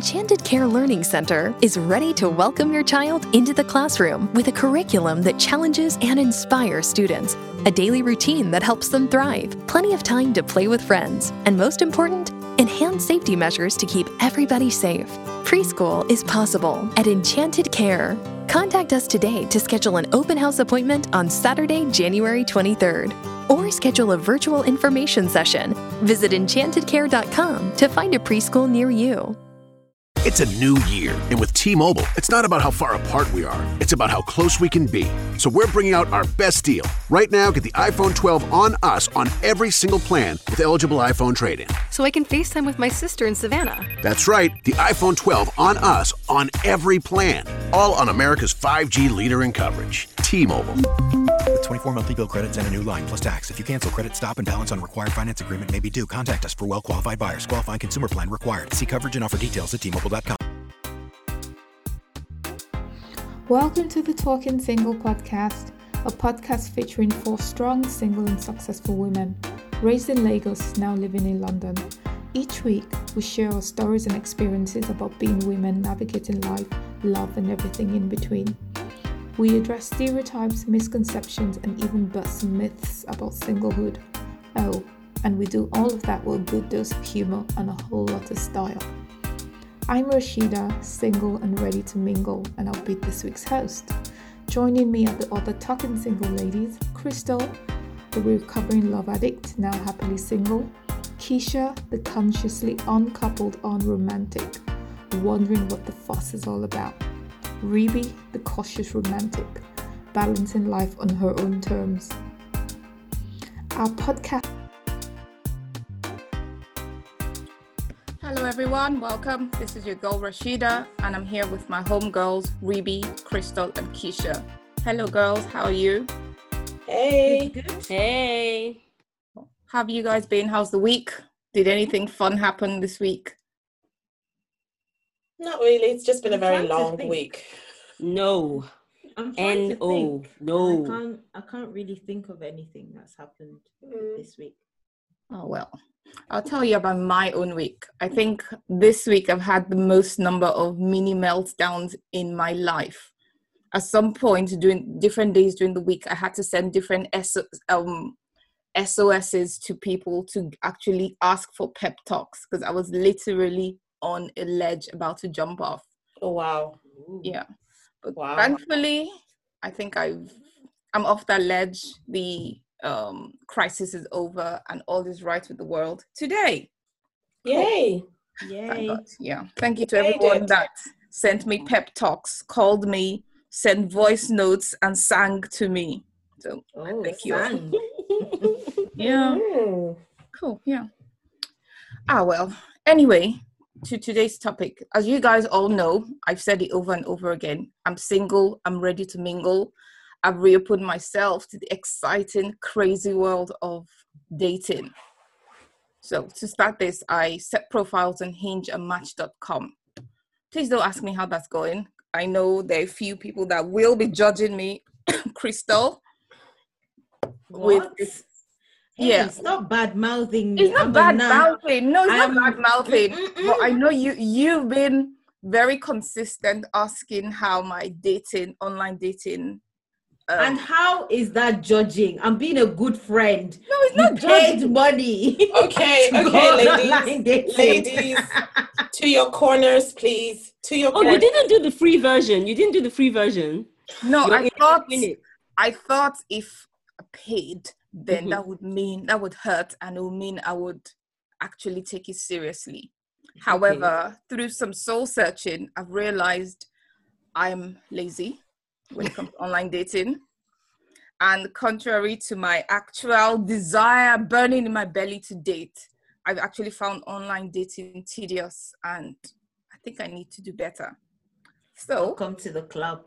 Enchanted Care Learning Center is ready to welcome your child into the classroom with a curriculum that challenges and inspires students, a daily routine that helps them thrive, plenty of time to play with friends, and most important, enhanced safety measures to keep everybody safe. Preschool is possible at Enchanted Care. Contact us today to schedule an open house appointment on Saturday, January 23rd, or schedule a virtual information session. Visit enchantedcare.com to find a preschool near you. It's a new year, and with T Mobile, it's not about how far apart we are, it's about how close we can be. So we're bringing out our best deal. Right now, get the iPhone 12 on us on every single plan with eligible iPhone trade in. So I can FaceTime with my sister in Savannah. That's right, the iPhone 12 on us on every plan. All on America's 5G leader in coverage. T Mobile. With 24 monthly bill credits and a new line plus tax. If you cancel credit, stop and balance on required finance agreement may be due. Contact us for well qualified buyers. Qualifying consumer plan required. See coverage and offer details at tmobile.com. Welcome to the Talking Single podcast, a podcast featuring four strong, single, and successful women raised in Lagos, now living in London. Each week, we share our stories and experiences about being women navigating life, love, and everything in between. We address stereotypes, misconceptions, and even bust some myths about singlehood. Oh, and we do all of that with a good dose of humor and a whole lot of style. I'm Rasheeda, single and ready to mingle, and I'll be this week's host. Joining me are the other talking single ladies Crystal, the recovering love addict, now happily single, Keysha, the consciously uncoupled unromantic, wondering what the fuss is all about, Ribi, the cautious romantic, balancing life on her own terms. Our podcast. Hello, everyone. Welcome. This is your girl Rasheeda, and I'm here with my home girls, Ribi, Crystal, and Keysha. Hello, girls. How are you? Hey. Hey. How have you guys been? How's the week? Did anything fun happen this week? Not really. It's just been a I'm very long week. No. I'm N-O. No. I can't. I can't really think of anything that's happened Mm. this week. Oh, well. I'll tell you about my own week. I think this week I've had the most number of mini meltdowns in my life. At some point during different days during the week, I had to send different SO, um, SOSs to people to actually ask for pep talks because I was literally on a ledge about to jump off. Oh wow. Yeah. But Wow. thankfully, I think I've I'm off that ledge. The um, crisis is over, and all is right with the world today. Yay. Thank Yay! God. Yeah. Thank you to You made everyone it. that sent me pep talks, called me, sent voice notes, and sang to me. So Oh, thank you yeah, Mm. cool. Yeah. Ah well. Anyway, to today's topic. As you guys all know, I've said it over and over again. I'm single. I'm ready to mingle. I've reopened myself to the exciting, crazy world of dating. So to start this, I set profiles on Hinge and Match.com. Please don't ask me how that's going. I know there are a few people that will be judging me, Crystal. With What? this, Hey, yeah. Stop bad mouthing it's not I'm bad mouthing. No, it's I'm- not bad mouthing. But I know you you've been very consistent asking how my dating, online dating. Um, And how is that judging? I'm being a good friend. no, it's You not paid judging. money. Okay, okay, ladies. Ladies, to your corners, please. To your Oh, you didn't do the free version. You didn't do the free version. No, You're I thought. I thought if paid, then Mhm. that would mean that would hurt, and it would mean I would actually take it seriously. However, through some soul searching, I've realized I'm lazy when it comes to online dating. And contrary to my actual desire burning in my belly to date, I've actually found online dating tedious and I think I need to do better. So, come to the club.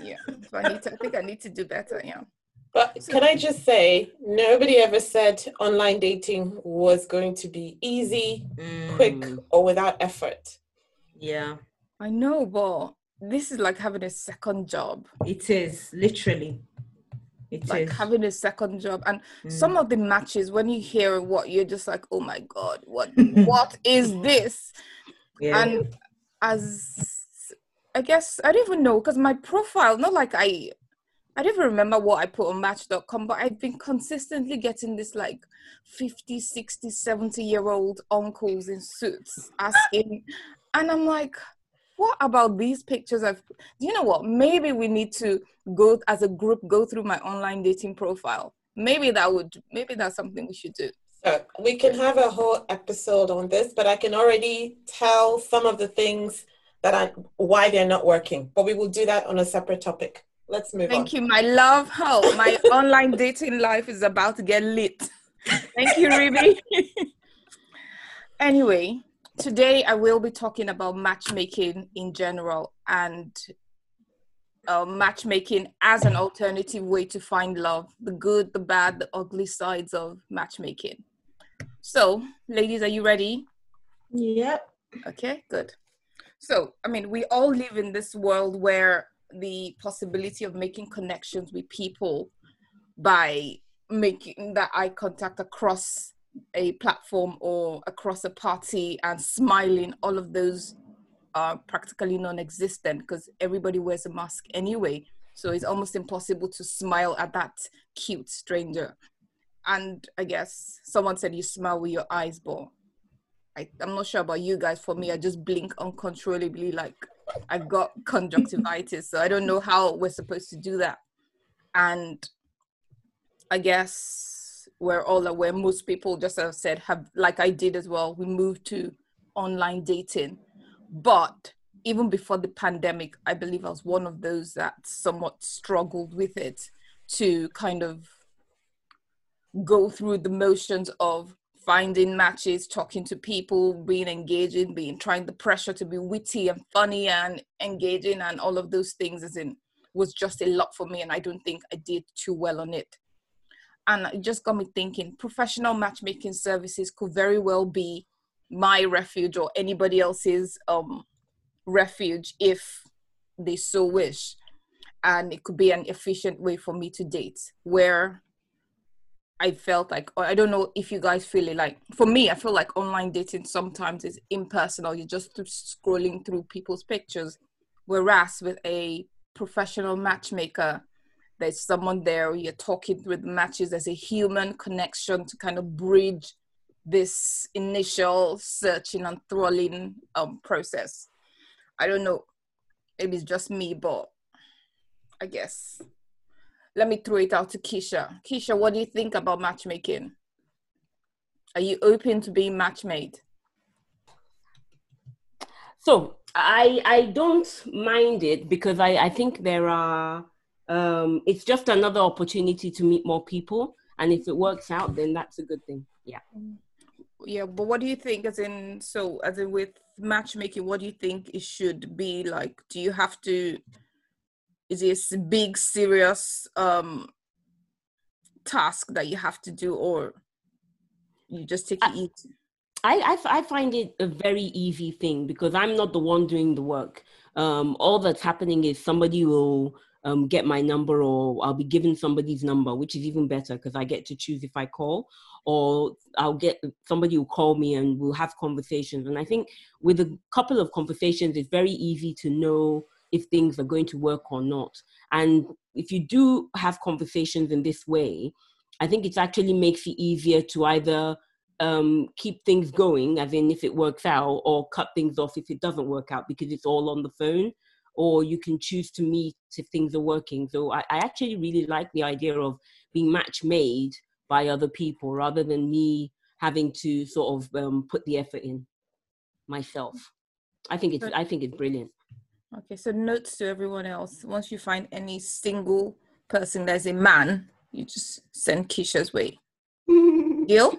yeah, so I, need to, I think I need to do better. Yeah. But can I just say, nobody ever said online dating was going to be easy, quick, Mm, or without effort. Yeah, I know, but this is like having a second job. it is literally. It is. like having a second job and Mm. some of the matches when you hear what you're just like oh my god what what is this yeah. and as I guess I don't even know because my profile, not like I I don't even remember what I put on match.com, but I've been consistently getting this like 50, 60, 70 year old uncles in suits asking. And I'm like, what about these pictures? I've, do you know what? Maybe we need to go as a group, go through my online dating profile. Maybe that would, maybe that's something we should do. So we can have a whole episode on this, but I can already tell some of the things that are why they're not working. But we will do that on a separate topic. Let's move Thank on. you, my love. Oh, my online dating life is about to get lit. Thank you, Ruby. anyway, today I will be talking about matchmaking in general and uh, matchmaking as an alternative way to find love the good, the bad, the ugly sides of matchmaking. So, ladies, are you ready? Yep. Okay, good. So, I mean, we all live in this world where the possibility of making connections with people by making that eye contact across a platform or across a party and smiling, all of those are practically non existent because everybody wears a mask anyway. So it's almost impossible to smile at that cute stranger. And I guess someone said you smile with your eyes, but I, I'm not sure about you guys. For me, I just blink uncontrollably, like I've got conjunctivitis. so I don't know how we're supposed to do that. And I guess we're all aware, most people, just I said, have, like I did as well, we moved to online dating. But even before the pandemic, I believe I was one of those that somewhat struggled with it to kind of go through the motions of finding matches, talking to people, being engaging, being trying the pressure to be witty and funny and engaging and all of those things as in was just a lot for me and I don't think I did too well on it. And it just got me thinking professional matchmaking services could very well be my refuge or anybody else's um refuge if they so wish. And it could be an efficient way for me to date where I felt like I don't know if you guys feel it like for me I feel like online dating sometimes is impersonal. You're just scrolling through people's pictures. Whereas with a professional matchmaker there's someone there you're talking through the matches there's a human connection to kind of bridge this initial searching and thralling um, process. I don't know. Maybe it's just me but I guess let me throw it out to Keysha. Keysha, what do you think about matchmaking? Are you open to being matchmade? So I I don't mind it because I I think there are um it's just another opportunity to meet more people and if it works out then that's a good thing. Yeah. Yeah, but what do you think as in so as in with matchmaking what do you think it should be like? Do you have to is a big serious um task that you have to do or you just take it easy? I, I, I find it a very easy thing because I'm not the one doing the work. Um, all that's happening is somebody will um, get my number or I'll be given somebody's number, which is even better because I get to choose if I call or I'll get somebody will call me and we'll have conversations. And I think with a couple of conversations, it's very easy to know if things are going to work or not. And if you do have conversations in this way, I think it actually makes it easier to either um, keep things going, as in if it works out, or cut things off if it doesn't work out because it's all on the phone, or you can choose to meet if things are working. So I, I actually really like the idea of being match made by other people rather than me having to sort of um, put the effort in myself. I think it's I think it's brilliant. Okay, so notes to everyone else. Once you find any single person that's a man, you just send Keysha's way. Deal?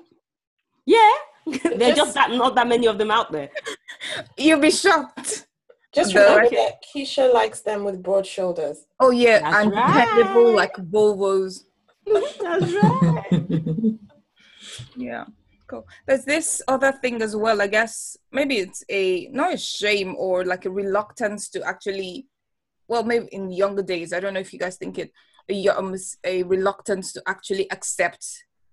Yeah. there are just that not that many of them out there. You'll be shocked. Just No, remember I- that Keysha likes them with broad shoulders. Oh yeah, That's and dependable right. like Volvos. That's right. Yeah, cool. There's this other thing as well. I guess maybe it's a not a shame or like a reluctance to actually, well, maybe in younger days. I don't know if you guys think it a, um, a reluctance to actually accept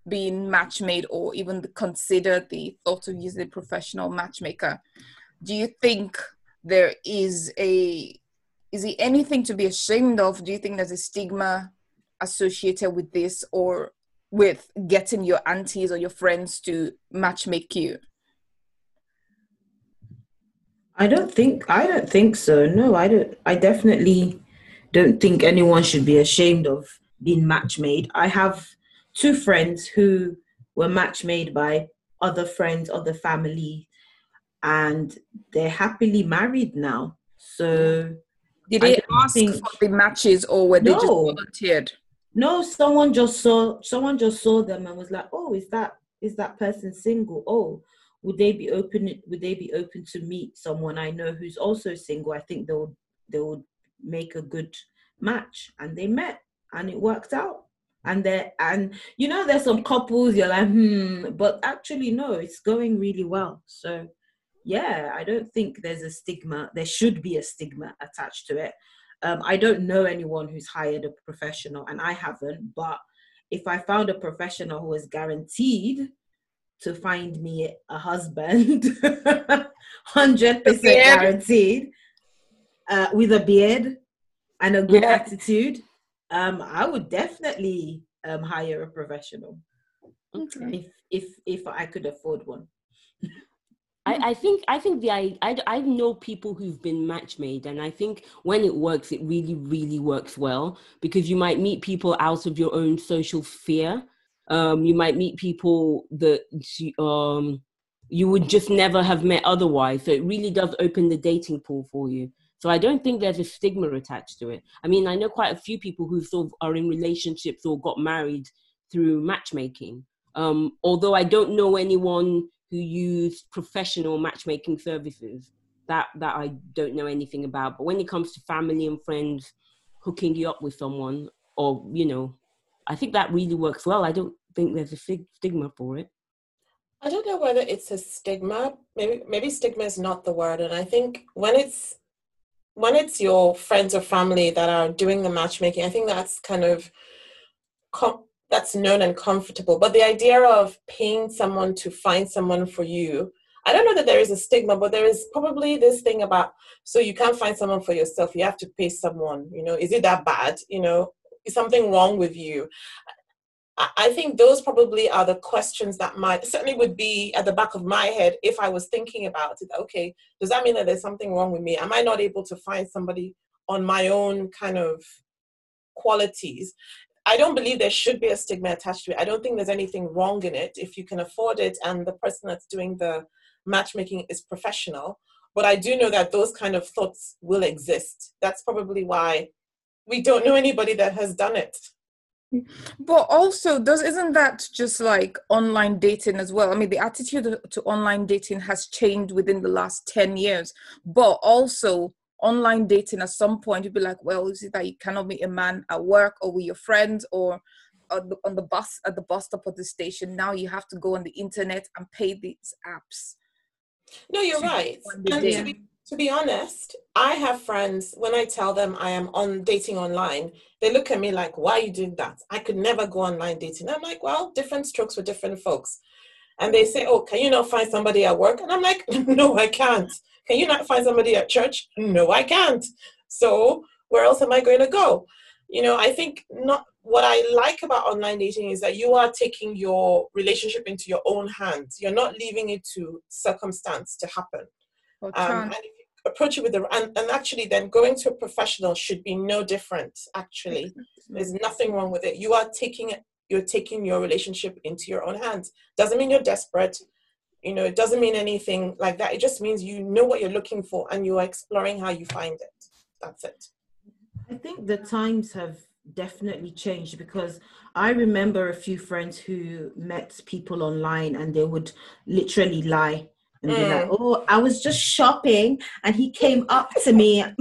being match made or even consider the thought of using a professional matchmaker. Do you think there is a is it anything to be ashamed of? Do you think there's a stigma associated with this or with getting your aunties or your friends to matchmake you? I don't think I don't think so. No, I don't I definitely don't think anyone should be ashamed of being match made. I have two friends who were match made by other friends, other family, and they're happily married now. So did they ask think, for the matches or were they no, just volunteered? No, someone just saw someone just saw them and was like, Oh, is that is that person single? Oh, would they be open would they be open to meet someone I know who's also single? I think they would they would make a good match. And they met and it worked out and there and you know there's some couples you're like hmm but actually no it's going really well so yeah i don't think there's a stigma there should be a stigma attached to it um, i don't know anyone who's hired a professional and i haven't but if i found a professional who is guaranteed to find me a husband 100% guaranteed uh, with a beard and a good yeah. attitude um, I would definitely um, hire a professional okay. if if if I could afford one. I, I, think I think the I, I I know people who've been match made, and I think when it works, it really really works well because you might meet people out of your own social sphere. Um, you might meet people that um, you would just never have met otherwise. So it really does open the dating pool for you. So I don't think there's a stigma attached to it. I mean, I know quite a few people who sort of are in relationships or got married through matchmaking. Um, although I don't know anyone who use professional matchmaking services. That that I don't know anything about. But when it comes to family and friends hooking you up with someone, or you know, I think that really works well. I don't think there's a stigma for it. I don't know whether it's a stigma. Maybe maybe stigma is not the word. And I think when it's when it's your friends or family that are doing the matchmaking, I think that's kind of that's known and comfortable. But the idea of paying someone to find someone for you, I don't know that there is a stigma, but there is probably this thing about so you can't find someone for yourself, you have to pay someone. You know, is it that bad? You know, is something wrong with you? I think those probably are the questions that might certainly would be at the back of my head if I was thinking about it. Okay, does that mean that there's something wrong with me? Am I not able to find somebody on my own kind of qualities? I don't believe there should be a stigma attached to it. I don't think there's anything wrong in it if you can afford it and the person that's doing the matchmaking is professional. But I do know that those kind of thoughts will exist. That's probably why we don't know anybody that has done it. But also, does isn't that just like online dating as well? I mean, the attitude to online dating has changed within the last ten years. But also, online dating at some point you'd be like, well, is it that you cannot meet a man at work or with your friends or on the, on the bus at the bus stop or the station? Now you have to go on the internet and pay these apps. No, you're right. And to be, to be honest, I have friends, when I tell them I am on dating online, they look at me like, why are you doing that? I could never go online dating. I'm like, well, different strokes for different folks. And they say, oh, can you not find somebody at work? And I'm like, no, I can't. Can you not find somebody at church? No, I can't. So where else am I going to go? You know, I think not what I like about online dating is that you are taking your relationship into your own hands. You're not leaving it to circumstance to happen. Um, and if approach it with the and, and actually then going to a professional should be no different actually there's nothing wrong with it you are taking it you're taking your relationship into your own hands doesn't mean you're desperate you know it doesn't mean anything like that it just means you know what you're looking for and you are exploring how you find it that's it i think the times have definitely changed because I remember a few friends who met people online and they would literally lie and be like, mm. "Oh, I was just shopping, and he came up to me, and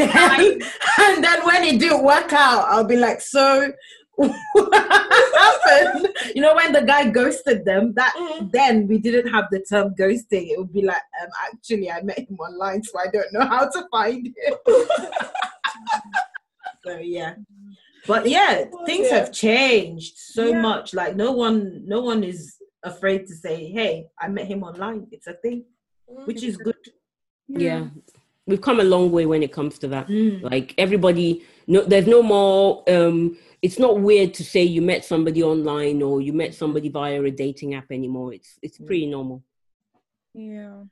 then and then when it didn't work out, I'll be like, so." What happened? You know, when the guy ghosted them, that mm. then we didn't have the term ghosting. It would be like, um, actually, I met him online, so I don't know how to find him. so yeah, but yeah, things yeah. have changed so yeah. much. Like no one, no one is afraid to say, "Hey, I met him online." It's a thing, which is good. yeah we've come a long way when it comes to that Mm. like everybody no there's no more um it's not weird to say you met somebody online or you met somebody via a dating app anymore it's it's pretty normal Yeah.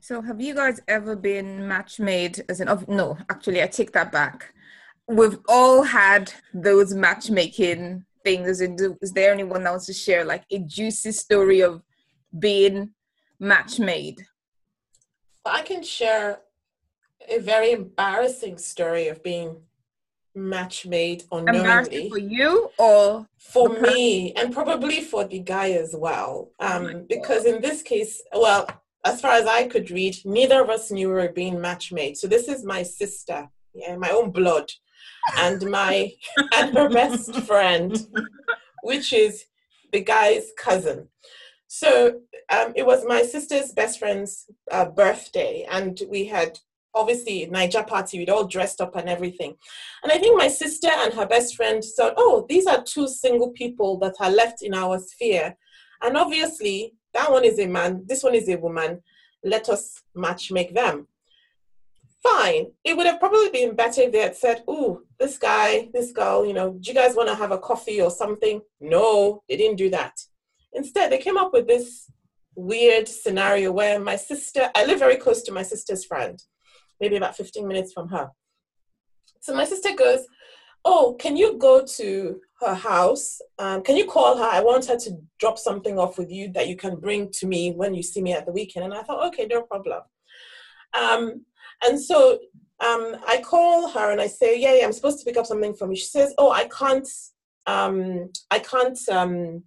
So, have you guys ever been match made? As an of no, actually, I take that back. We've all had those matchmaking things. Is there anyone that wants to share like a juicy story of being match made? I can share a very embarrassing story of being match made Embarrassing unknowingly for you or for me and probably for the guy as well. Oh Um, because in this case, well, as far as I could read, neither of us knew we were being match made. So this is my sister, yeah, my own blood, and my and her best friend, which is the guy's cousin. So um, it was my sister's best friend's uh, birthday, and we had obviously Niger party. We'd all dressed up and everything. And I think my sister and her best friend thought, oh, these are two single people that are left in our sphere. And obviously, that one is a man, this one is a woman. Let us match make them. Fine. It would have probably been better if they had said, oh, this guy, this girl, you know, do you guys want to have a coffee or something? No, they didn't do that. Instead, they came up with this weird scenario where my sister, I live very close to my sister's friend, maybe about 15 minutes from her. So my sister goes, Oh, can you go to her house? Um, can you call her? I want her to drop something off with you that you can bring to me when you see me at the weekend. And I thought, okay, no problem. Um, and so um, I call her and I say, yeah, yeah, I'm supposed to pick up something from you. She says, oh, I can't, um, I can't um,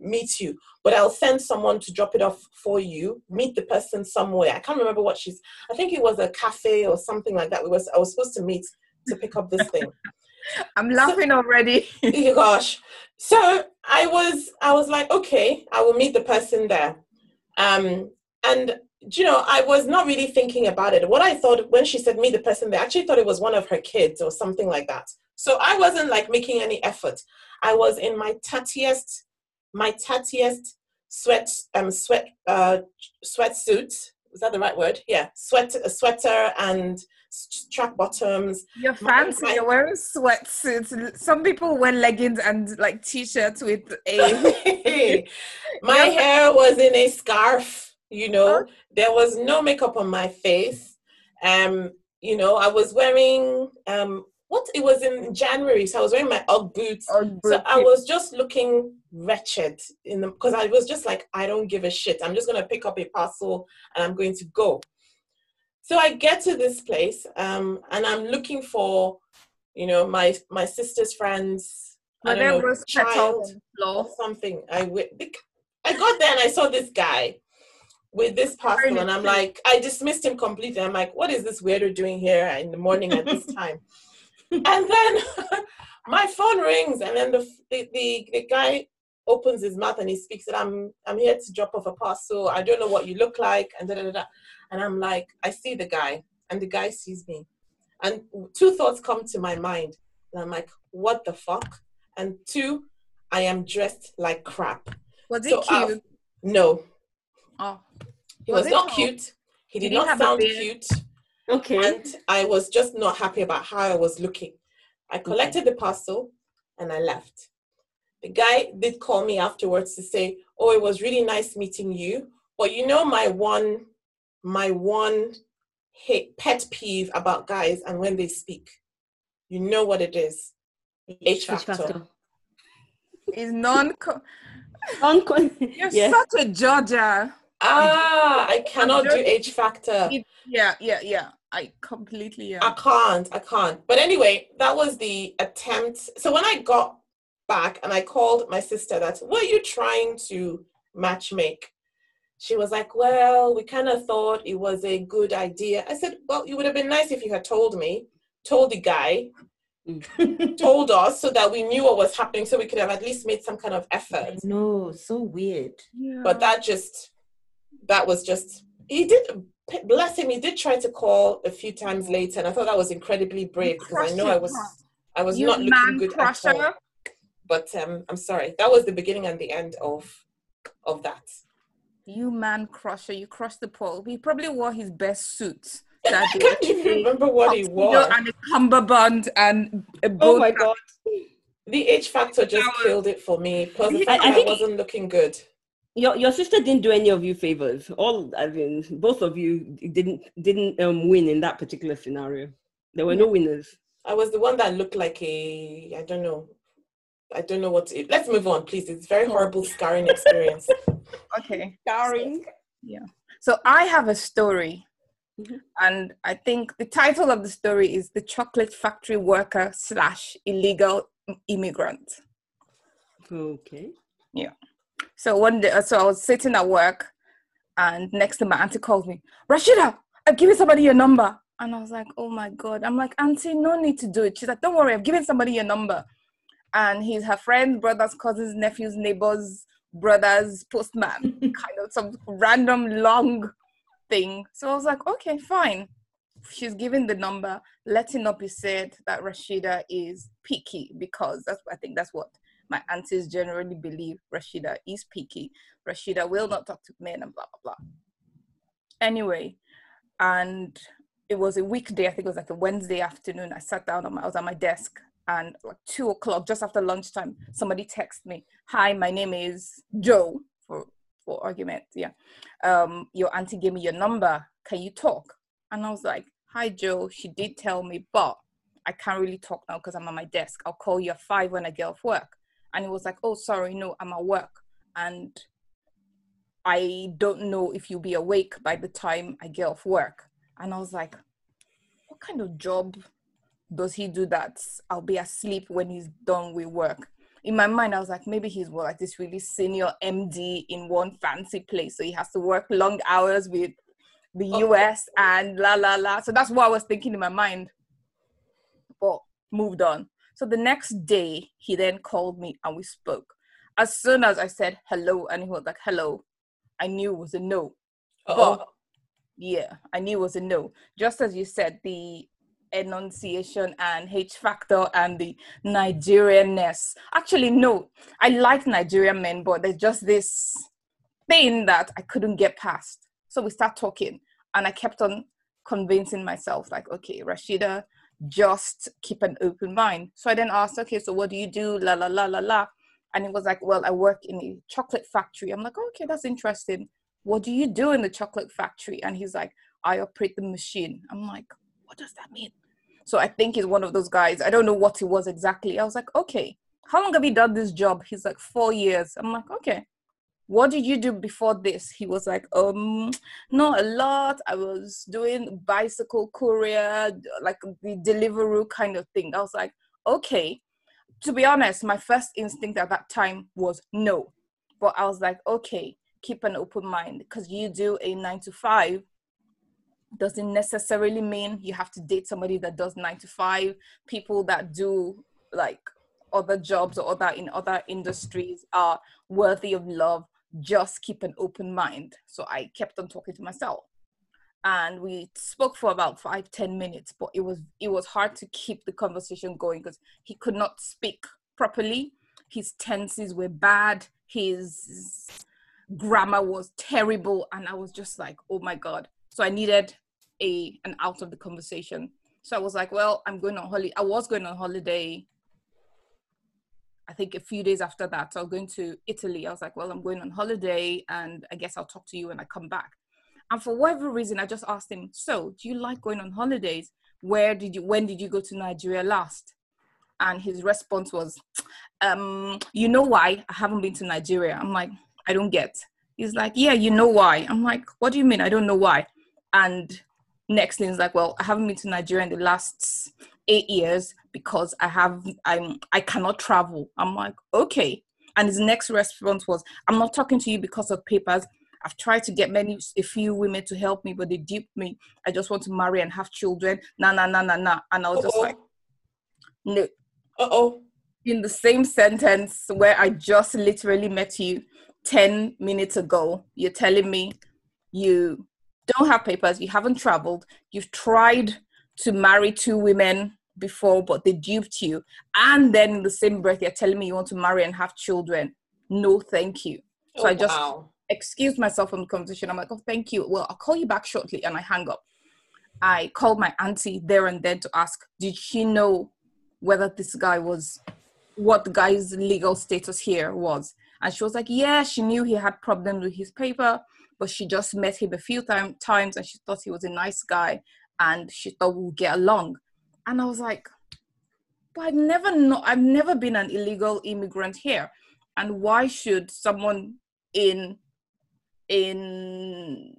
meet you, but I'll send someone to drop it off for you. Meet the person somewhere. I can't remember what she's. I think it was a cafe or something like that. We was I was supposed to meet to pick up this thing. I'm laughing already. oh gosh. So I was I was like, okay, I will meet the person there. Um, and you know, I was not really thinking about it. What I thought when she said meet the person there, I actually thought it was one of her kids or something like that. So I wasn't like making any effort. I was in my tattiest, my tattiest sweat um sweat uh sweatsuit. Is that the right word? Yeah, sweat a sweater and track bottoms. You're fancy. my- You're wearing sweatsuits. Some people wear leggings and like t-shirts with a. my hair was in a scarf you know Okay. there was no makeup on my face um you know i was wearing um what? It was in january so i was wearing my ugg boots. Or so i was just looking wretched in the because i was just like i don't give a shit. I'm just going to pick up a parcel and i'm going to go. So i get to this place um and i'm looking for you know my my sister's friends I Were don't know, child or something. I wi- I got there and I saw this guy with this parcel, and I'm like, I dismissed him completely. I'm like, what is this weirdo doing here in the morning at this time? And then my phone rings, and then the, the the the guy opens his mouth and he speaks. And I'm I'm here to drop off a parcel. I don't know what you look like, and da da da. da. And I'm like, I see the guy, and the guy sees me, and two thoughts come to my mind. And I'm like, what the fuck? And two, I am dressed like crap. Was So, uh, cute? No, oh, he Was was, not tall? cute. He did, Did not sound cute. Okay And I was just not happy about how I was looking. I collected the parcel and I left. The guy did call me afterwards to say, Oh, it was really nice meeting you. But you know my one my one hate, pet peeve about guys and when they speak. You know what it is. H Which factor. factor? is non. Uncon- You're yeah. such a Georgia. Ah, I cannot do just- H factor. It- yeah, yeah, yeah. I completely. Uh, I can't. I can't. But anyway, that was the attempt. So when I got back and I called my sister, that were you trying to match make? She was like, Well, we kind of thought it was a good idea. I said, Well, it would have been nice if you had told me, told the guy, mm. told us so that we knew what was happening, so we could have at least made some kind of effort. no, so weird. yeah. But that just, that was just, he did, bless him, he did try to call a few times later. And I thought that was incredibly brave because I know I was, I was you not looking good at all. But um, I'm sorry, that was the beginning and the end of, of that. You man crusher, you crushed the pole. He probably wore his best suit. I can't even remember what he wore. And a cummerbund and a Oh my god. The H factor just killed it for me. Plus I- I wasn't looking good. Your your sister didn't do any of you favors. All I mean, both of you didn't didn't um win in that particular scenario. There were no winners. I was the one that looked like a I don't know. I don't know what to let's move on, please. It's a very horrible scarring experience. Okay. Scarring. Yeah. So I have a story. Mhm. And I think the title of the story is The Chocolate Factory Worker slash Illegal Immigrant. Okay. So one day, uh, so I was sitting at work, and next to my auntie called me, Rasheeda, I've given somebody your number. And I was like, oh my God. I'm like, Auntie, no need to do it. She's like, don't worry, I've given somebody your number. And he's her friend, brothers, cousins, nephews, neighbors, brothers, postman, kind of some random long thing. So I was like, okay, fine. She's given the number. Let it not be said that Rasheeda is picky because that's I think that's what my aunties generally believe Rasheeda is picky. Rasheeda will not talk to men and blah blah blah. Anyway, and it was a weekday, I think it was like a Wednesday afternoon. I sat down on my I was at my desk and like two o'clock, just after lunchtime, somebody texted me, Hi, my name is Joe for for argument. Yeah. Um, your auntie gave me your number. Can you talk? And I was like, Hi Joe, she did tell me, but I can't really talk now because I'm at my desk. I'll call you at five when I get off work and it was like oh sorry no i'm at work. And i don't know if you'll be awake by the time i get off work. And i was like what kind of job does he do that i'll be asleep when he's done with work? In my mind i was like maybe he's well, like this really senior md in one fancy place so he has to work long hours with the oh. us and la la la. So that's what i was thinking in my mind. But moved on so the next day, he then called me and we spoke. As soon as I said hello, and he was like, hello, I knew it was a no. Uh-oh. But yeah, I knew it was a no. Just as you said, the enunciation and H factor and the Nigerianness. Actually, no, I like Nigerian men, but there's just this thing that I couldn't get past. So we start talking, and I kept on convincing myself, like, okay, Rasheeda, just keep an open mind. So I then asked, okay, so what do you do? La la la la la. And it was like, well, I work in a chocolate factory. I'm like, okay, that's interesting. What do you do in the chocolate factory? And he's like, I operate the machine. I'm like, what does that mean? So I think he's one of those guys. I don't know what he was exactly. I was like, okay, how long have you done this job? He's like, four years. I'm like, okay. What did you do before this? He was like, um, not a lot. I was doing bicycle courier, like the delivery kind of thing. I was like, okay. To be honest, my first instinct at that time was no. But I was like, okay, keep an open mind because you do a nine to five doesn't necessarily mean you have to date somebody that does nine to five. People that do like other jobs or other in other industries are worthy of love. Just keep an open mind. So I kept on talking to myself. And we spoke for about five, ten minutes, but it was it was hard to keep the conversation going because he could not speak properly. His tenses were bad. His grammar was terrible, and I was just like, "Oh my god!" So I needed a an out of the conversation. So I was like, "Well, I'm going on holiday. I was going on holiday. I think a few days after that, I was going to Italy. I was like, "Well, I'm going on holiday, and I guess I'll talk to you when I come back." And for whatever reason, I just asked him, "So, do you like going on holidays? Where did you? When did you go to Nigeria last?" And his response was, um, "You know why I haven't been to Nigeria?" I'm like, "I don't get." He's like, "Yeah, you know why?" I'm like, "What do you mean? I don't know why." And next thing is like, "Well, I haven't been to Nigeria in the last eight years because I have I'm I cannot travel." I'm like, "Okay." And his next response was, "I'm not talking to you because of papers. I've tried to get many, a few women to help me, but they duped me. I just want to marry and have children. Nah, nah, nah, nah, nah. And I was just Uh-oh. like, no. Uh oh. In the same sentence where I just literally met you 10 minutes ago, you're telling me you don't have papers, you haven't traveled, you've tried to marry two women before, but they duped you. And then in the same breath, you're telling me you want to marry and have children. No, thank you. So Oh, I just wow. excused myself from the conversation. I'm like, oh, thank you. Well, I'll call you back shortly. And I hang up. I called my auntie there and then to ask, did she know whether this guy was, what the guy's legal status here was? And she was like, yeah, she knew he had problems with his paper, but she just met him a few time, times and she thought he was a nice guy and she thought we'll get along. And I was like, but I've never know, I've never been an illegal immigrant here. And why should someone in in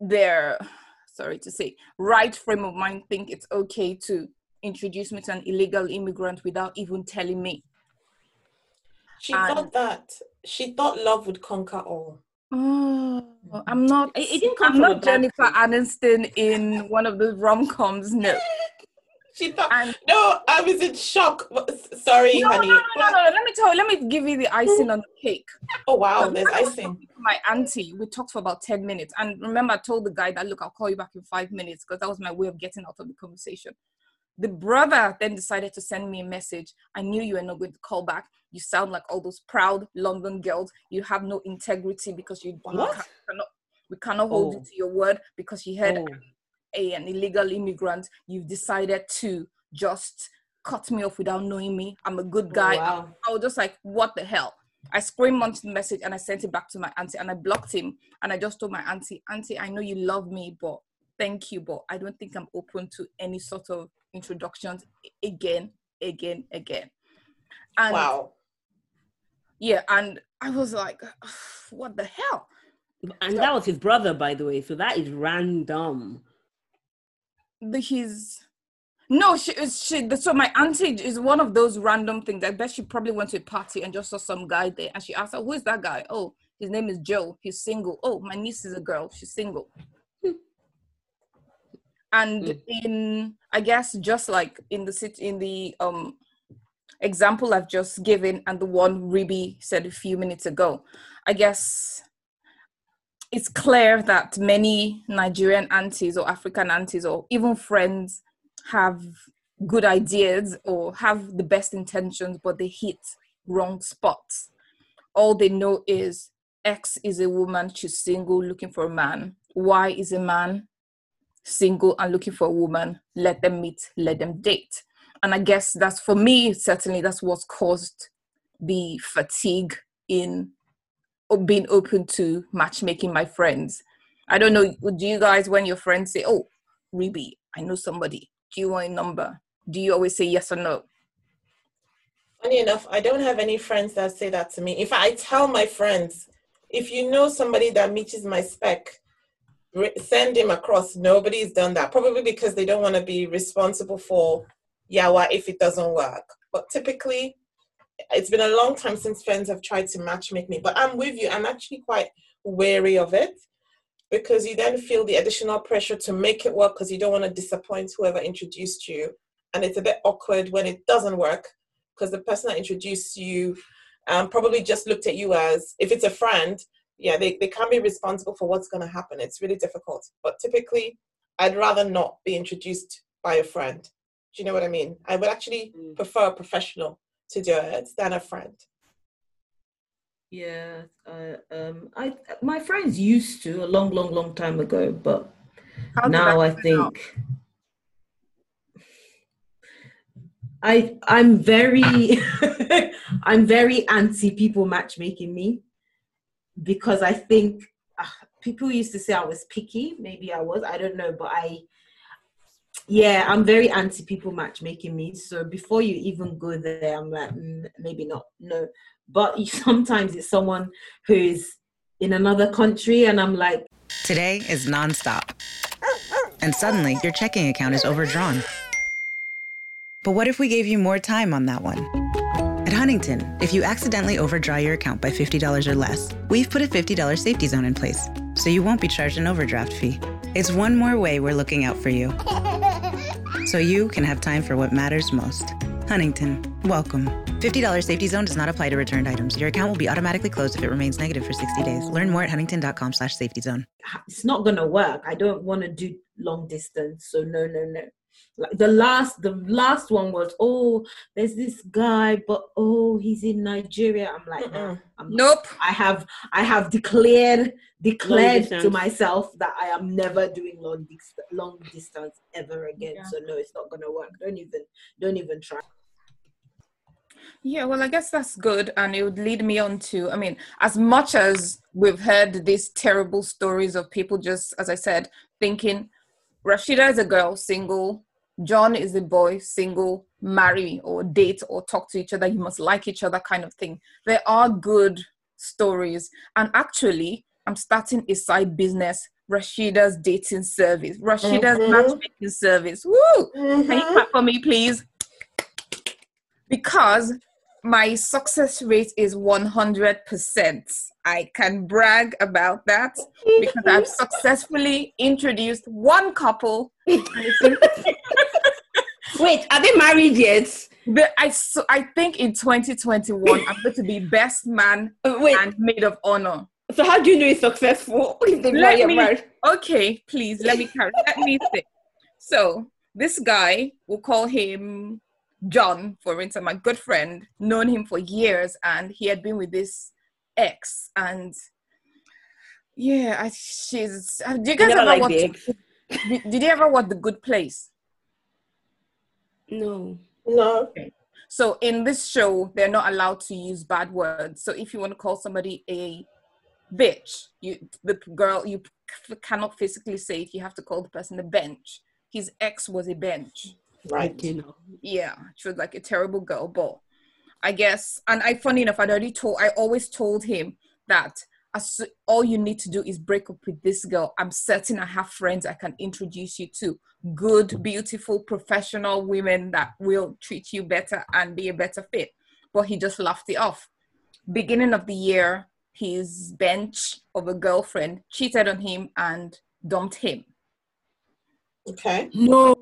their sorry to say right frame of mind think it's okay to introduce me to an illegal immigrant without even telling me? She and, thought that she thought love would conquer all. Oh i'm not it, it i'm not jennifer aniston in one of the rom-coms no she thought, and, no, I was in shock. Sorry, no, honey. No, no, no, no, Let me tell you, let me give you the icing on the cake. Oh, wow, there's icing. My auntie, we talked for about 10 minutes. And remember, I told the guy that, look, I'll call you back in five minutes because that was my way of getting out of the conversation. The brother then decided to send me a message. I knew you were not going to call back. You sound like all those proud London girls. You have no integrity because you, you cannot, we cannot hold oh. you to your word because you had oh a, an illegal immigrant, you've decided to just cut me off without knowing me. I'm a good guy. Oh, wow. I, I was just like, what the hell? I screamed onto the message and I sent it back to my auntie and I blocked him. And I just told my auntie, Auntie, I know you love me, but thank you, but I don't think I'm open to any sort of introductions again, again, again. And wow. Yeah, and I was like, what the hell? And so, that was his brother, by the way. So that is random the, his no she is she so my auntie is one of those random things. I bet she probably went to a party and just saw some guy there. And she asked her who is that guy? Oh his name is joe. He's single. Oh my niece is a girl. She's single. And mm. in i guess just like in the city in the um example i've just given and the one Ribi said a few minutes ago i guess it's clear that many Nigerian aunties or African aunties or even friends have good ideas or have the best intentions, but they hit wrong spots. All they know is X is a woman, she's single, looking for a man. Y is a man, single and looking for a woman. Let them meet, let them date. And I guess that's for me, certainly, that's what's caused the fatigue in being open to matchmaking my friends. I don't know, do you guys, when your friends say, Oh, Ruby, I know somebody, do you want a number? Do you always say yes or no? Funny enough, I don't have any friends that say that to me. If I tell my friends, if you know somebody that meets my spec, send him across. Nobody's done that, probably because they don't want to be responsible for Yawa if it doesn't work. But typically, it's been a long time since friends have tried to match make me, but I'm with you. I'm actually quite wary of it because you then feel the additional pressure to make it work because you don't want to disappoint whoever introduced you. And it's a bit awkward when it doesn't work because the person that introduced you um, probably just looked at you as if it's a friend, yeah, they, they can't be responsible for what's going to happen. It's really difficult. But typically, I'd rather not be introduced by a friend. Do you know what I mean? I would actually mm. prefer a professional to do it than a friend. Yeah, uh, um, I my friends used to a long, long, long time ago, but now I think out? I I'm very I'm very anti people matchmaking me because I think uh, people used to say I was picky. Maybe I was. I don't know, but I yeah i'm very anti people matchmaking me so before you even go there i'm like mm, maybe not no. But sometimes it's someone who's in another country and i'm like today is nonstop. And suddenly your checking account is overdrawn. But what if we gave you more time on that one? At huntington if you accidentally overdraw your account by $50 or less we've put a $50 safety zone in place so you won't be charged an overdraft fee. It's one more way we're looking out for you so you can have time for what matters most. Huntington, welcome. $50 safety zone does not apply to returned items. Your account will be automatically closed if it remains negative for 60 days. Learn more at huntington.com slash safety zone. It's not going to work. I don't want to do long distance. So no, no, no. Like the last, the last one was, oh, there's this guy, but oh, he's in Nigeria. I'm like, I'm nope. I have, I have declared, declared to myself that I am never doing long, dis- long distance ever again. Yeah. So no, it's not gonna work. Don't even, don't even try. Yeah, well, I guess that's good. And it would lead me on to, I mean, as much as we've heard these terrible stories of people just, as I said, thinking Rasheeda is a girl, single, John is a boy, single, marry or date or talk to each other, you must like each other kind of thing. There are good stories. And actually, I'm starting a side business. Rasheeda's dating service, Rasheeda's Mhm. matchmaking service. Woo! Can you clap for me, please? Because my success rate is 100%. I can brag about that because I've successfully introduced one couple. Wait, are they married yet? the- I, so I think in 2021, I'm going to be best man Uh, wait, and maid of honor. so how do you know it's successful? If they've Let me, married? okay, please let me carry. Let me think. So this guy, we'll call him John, for instance, my good friend, known him for years, and he had been with this ex, and yeah, I, she's. uh, Do you guys Never ever liked watch? Did, did you ever watch The Good Place? No. No. Okay. So in this show, they're not allowed to use bad words. So if you want to call somebody a bitch, you the girl you c- cannot physically say it. You have to call the person a bench. His ex was a bench. Right. You know. Yeah, she was like a terrible girl, but I guess. And I, funny enough, I'd already told. I always told him that as all you need to do is break up with this girl. I'm certain I have friends I can introduce you to. Good, beautiful, professional women that will treat you better and be a better fit. But he just laughed it off. Beginning of the year, his bench of a girlfriend cheated on him and dumped him. Okay. No.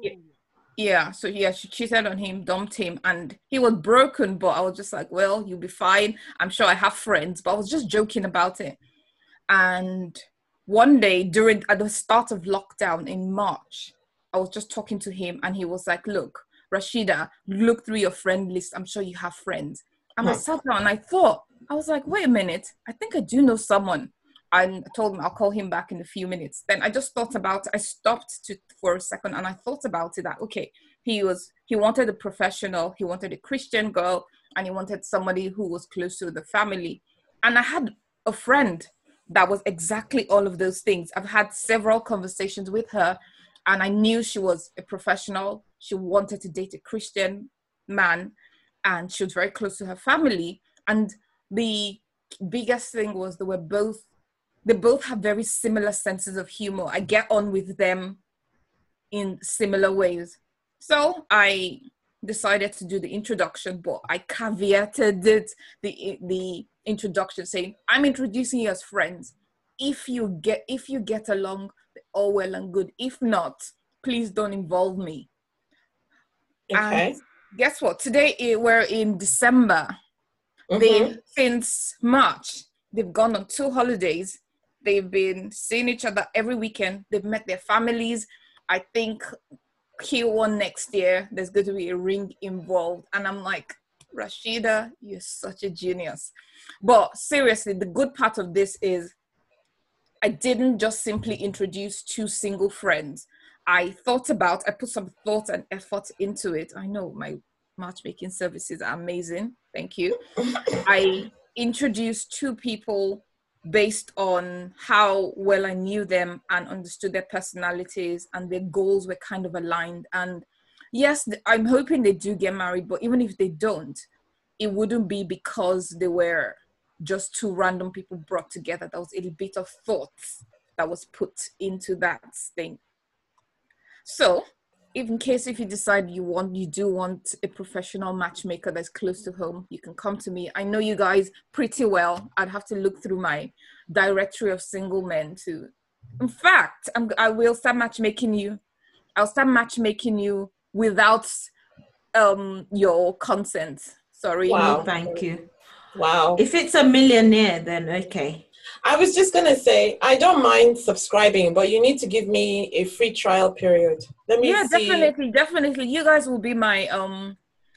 Yeah, so yeah, she cheated on him, dumped him, and he was broken. But I was just like, well, you'll be fine. I'm sure I have friends, but I was just joking about it. And one day during at the start of lockdown in March, I was just talking to him, and he was like, look, Rasheeda, look through your friend list. I'm sure you have friends. And I sat down and I thought, I was like, wait a minute, I think I do know someone. And I told him I'll call him back in a few minutes. Then I just thought about I stopped to for a second and I thought about it that okay, he was he wanted a professional, he wanted a Christian girl, and he wanted somebody who was close to the family. And I had a friend that was exactly all of those things. I've had several conversations with her, and I knew she was a professional. She wanted to date a Christian man, and she was very close to her family. And the biggest thing was they were both they both have very similar senses of humor. I get on with them in similar ways. So I decided to do the introduction, but I caveated it, the the introduction saying, I'm introducing you as friends. If you get if you get along, all well and good. If not, please don't involve me. Okay. And guess what? Today eh, we're in December. Mhm. They since March, they've gone on two holidays. They've been seeing each other every weekend. They've met their families. I think Q1 next year, there's going to be a ring involved. And I'm like, Rasheeda, you're such a genius. But seriously, the good part of this is I didn't just simply introduce two single friends. I thought about, I put some thought and effort into it. I know my matchmaking services are amazing. Thank you. I introduced two people based on how well I knew them and understood their personalities and their goals were kind of aligned. And yes, I'm hoping they do get married, but even if they don't, it wouldn't be because they were just two random people brought together. There was a bit of thought that was put into that thing. So, if in case if you decide you want you do want a professional matchmaker that's close to home, you can come to me. I know you guys pretty well. I'd have to look through my directory of single men to. In fact, I'm, I will start matchmaking you. I'll start matchmaking you without um your consent. Sorry. Wow. Thank you. Wow. If it's a millionaire, then okay. I was just gonna say I don't mind subscribing, but you need to give me a free trial period. Let me yeah, see. definitely, definitely. You guys will be my um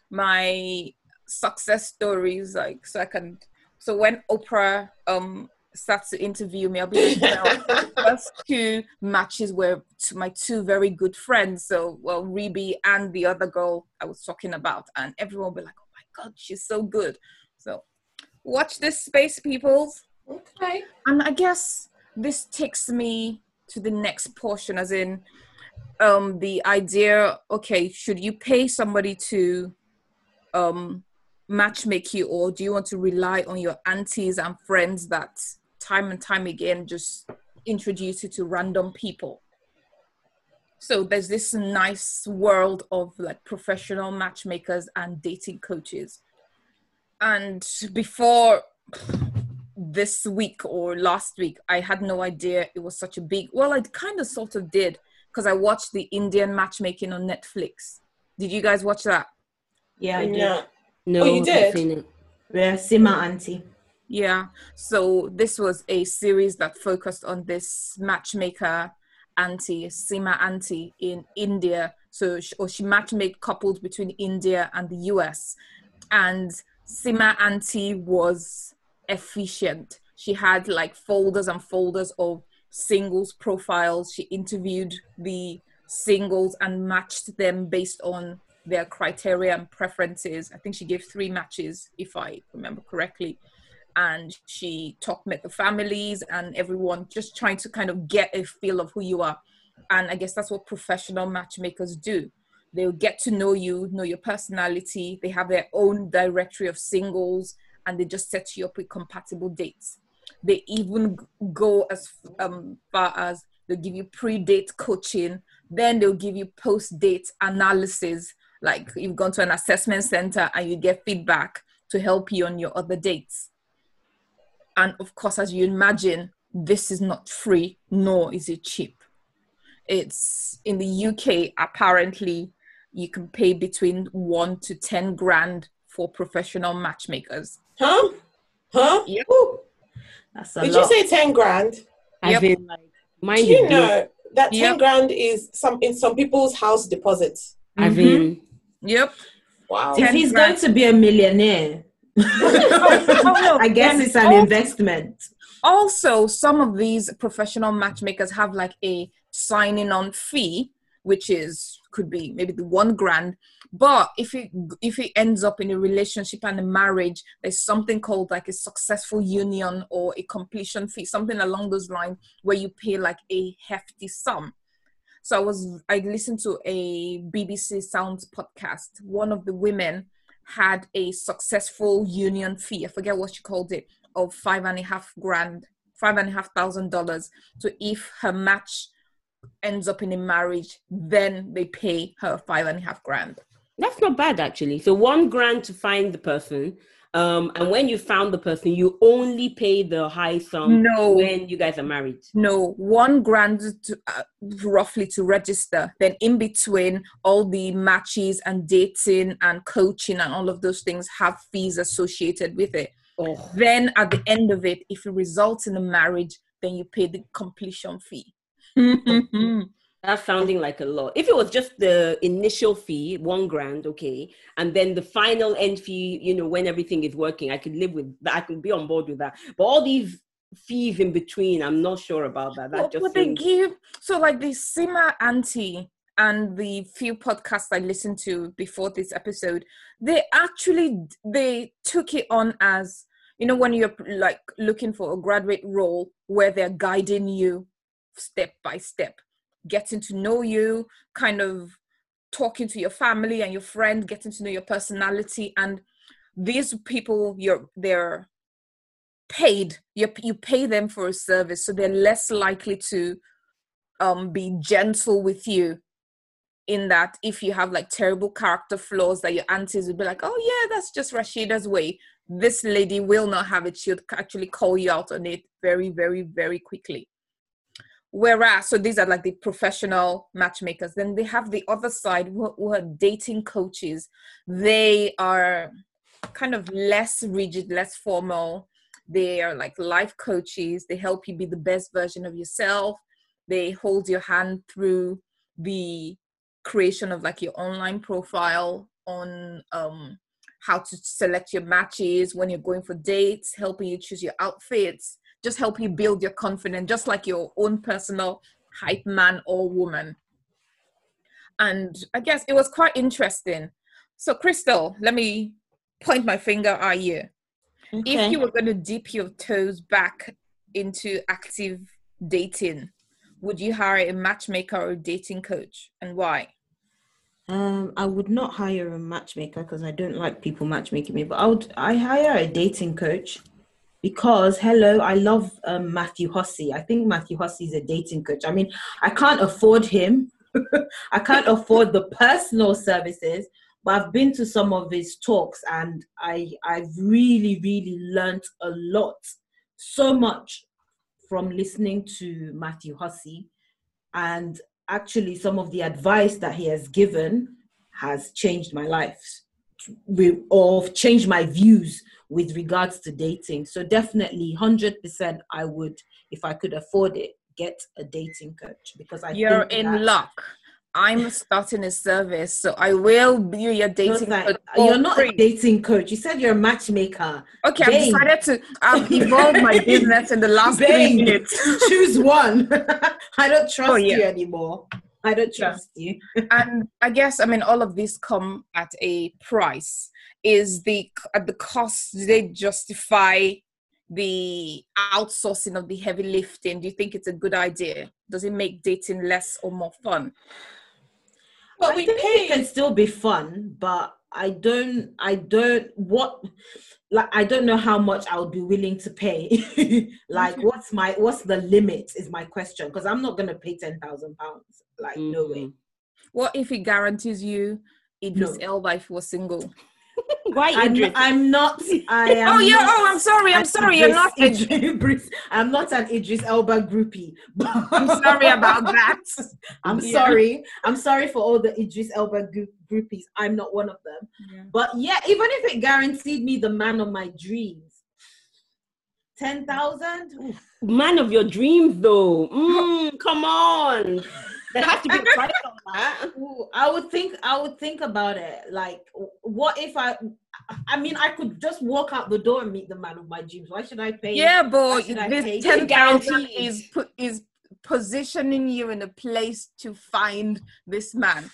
my success stories, like so I can. So when Oprah um starts to interview me, I'll be like, well, first two matches were to my two very good friends. So well, Ribi and the other girl I was talking about, and everyone will be like, oh my god, she's so good. So watch this space, peoples. Okay. And I guess this takes me to the next portion, as in um, the idea okay, should you pay somebody to um, match make you, or do you want to rely on your aunties and friends that time and time again just introduce you to random people? So there's this nice world of like professional matchmakers and dating coaches. And before this week or last week, I had no idea it was such a big. Well, I kind of sort of did because I watched the Indian matchmaking on Netflix. Did you guys watch that? Yeah, I did. Yeah. No, Oh, you did? seen. Yeah, Sima Auntie. Yeah. So this was a series that focused on this matchmaker auntie, Sima auntie in India. So she, or she matchmade couples between India and the US. And Sima auntie was efficient. She had like folders and folders of singles profiles. She interviewed the singles and matched them based on their criteria and preferences. I think she gave three matches, if I remember correctly. And she talked with the families and everyone, just trying to kind of get a feel of who you are. And I guess that's what professional matchmakers do. They'll get to know you, know your personality. They have their own directory of singles, and they just set you up with compatible dates. They even go as um, far as they'll give you pre-date coaching, then they'll give you post-date analysis. Like you've gone to an assessment center and you get feedback to help you on your other dates. And of course, as you imagine, this is not free, nor is it cheap. It's in the UK, apparently, you can pay between one to 10 grand for professional matchmakers. Huh? Huh? Yep. Ooh. That's a Did lot. you say ten grand? As Yep. in, like, mind Do you the know that ten Yep. grand is some in some people's house deposits? As mm-hmm. in, Yep. Wow. if he's going to be a millionaire. I guess And it's an also- investment. also some of these professional matchmakers have like a signing on fee which is could be maybe the one grand but if it if it ends up in a relationship and a marriage there's something called like a successful union or a completion fee something along those lines where you pay like a hefty sum so i was i listened to a bbc sounds podcast one of the women had a successful union fee i forget what she called it of five and a half grand, five and a half thousand dollars. So if her match ends up in a marriage, then they pay her five and a half grand. that's not bad actually. So one grand to find the person, um, and when you found the person, you only pay the high sum No. when you guys are married. No, one grand to, uh, roughly to register. Then in between, all the matches and dating and coaching and all of those things have fees associated with it. Oh, Then at the end of it, if it results in a marriage, then you pay the completion fee. Mm-hmm. that's sounding like a lot. If it was just the initial fee, one grand, okay, and then the final end fee, you know, when everything is working, I could live with that. I could be on board with that. But all these fees in between, I'm not sure about that. That What just would they give? So, like the Sima Auntie and the few podcasts I listened to before this episode, they actually they took it on as you know when you're like looking for a graduate role where they're guiding you step by step, getting to know you, kind of talking to your family and your friend, getting to know your personality, and these people you're they're paid you you pay them for a service so they're less likely to um be gentle with you in that if you have like terrible character flaws that your aunties would be like oh yeah that's just rasheeda's way. This lady will not have it. She'll actually call you out on it very very very quickly whereas so these are like the professional matchmakers then they have the other side who, who are dating coaches they are kind of less rigid, less formal. They are like life coaches. They help you be the best version of yourself. They hold your hand through the creation of like your online profile on um, how to select your matches when you're going for dates, helping you choose your outfits, just help you build your confidence, just like your own personal hype man or woman. And I guess it was quite interesting. So, Crystal, let me point my finger at you. Okay. If you were going to dip your toes back into active dating, would you hire a matchmaker or a dating coach and why? Um, I would not hire a matchmaker because I don't like people matchmaking me, but I would I hire a dating coach because hello, I love um, Matthew Hussey. I think Matthew Hussey is a dating coach. I mean, I can't afford him. I can't afford the personal services, but I've been to some of his talks and I I've really really learned a lot, so much from listening to Matthew Hussey, and actually some of the advice that he has given has changed my life or changed my views with regards to dating. So definitely 100% I would if I could afford it get a dating coach because I You're in luck. I'm starting a service, so I will be your dating coach. You're not free. a dating coach. You said you're a matchmaker. Okay, I've decided to I've evolved my business in the last three minutes. Choose one. I don't oh, trust oh, yeah. you anymore. I don't trust yeah. you. and I guess I mean all of this come at a price. Is the at the cost? Do they justify the outsourcing of the heavy lifting? Do you think it's a good idea? Does it make dating less or more fun? Well, I we think pay. it can still be fun, but I don't. I don't. What? Like I don't know how much I would be willing to pay. like, mm-hmm. what's my what's the limit? Is my question because I'm not gonna pay ten thousand pounds. Like, mm-hmm. no way. What if it guarantees you Idris no. Elba if you were single? Why I'm, I'm, not. I am. Oh yeah. Oh, I'm sorry. I'm sorry. Idris, I'm not. Idris, I'm not an Idris Elba groupie. I'm sorry about that. I'm yeah. sorry. I'm sorry for all the Idris Elba groupies. I'm not one of them. Yeah. But yeah, even if it guaranteed me the man of my dreams, ten thousand. Man of your dreams, though. Mm, come on. There has to be a price on that. I would think I would think about it. Like, what if I? I mean, I could just walk out the door and meet the man of my dreams. Why should I pay? Yeah, but this ten thousand is is positioning you in a place to find this man.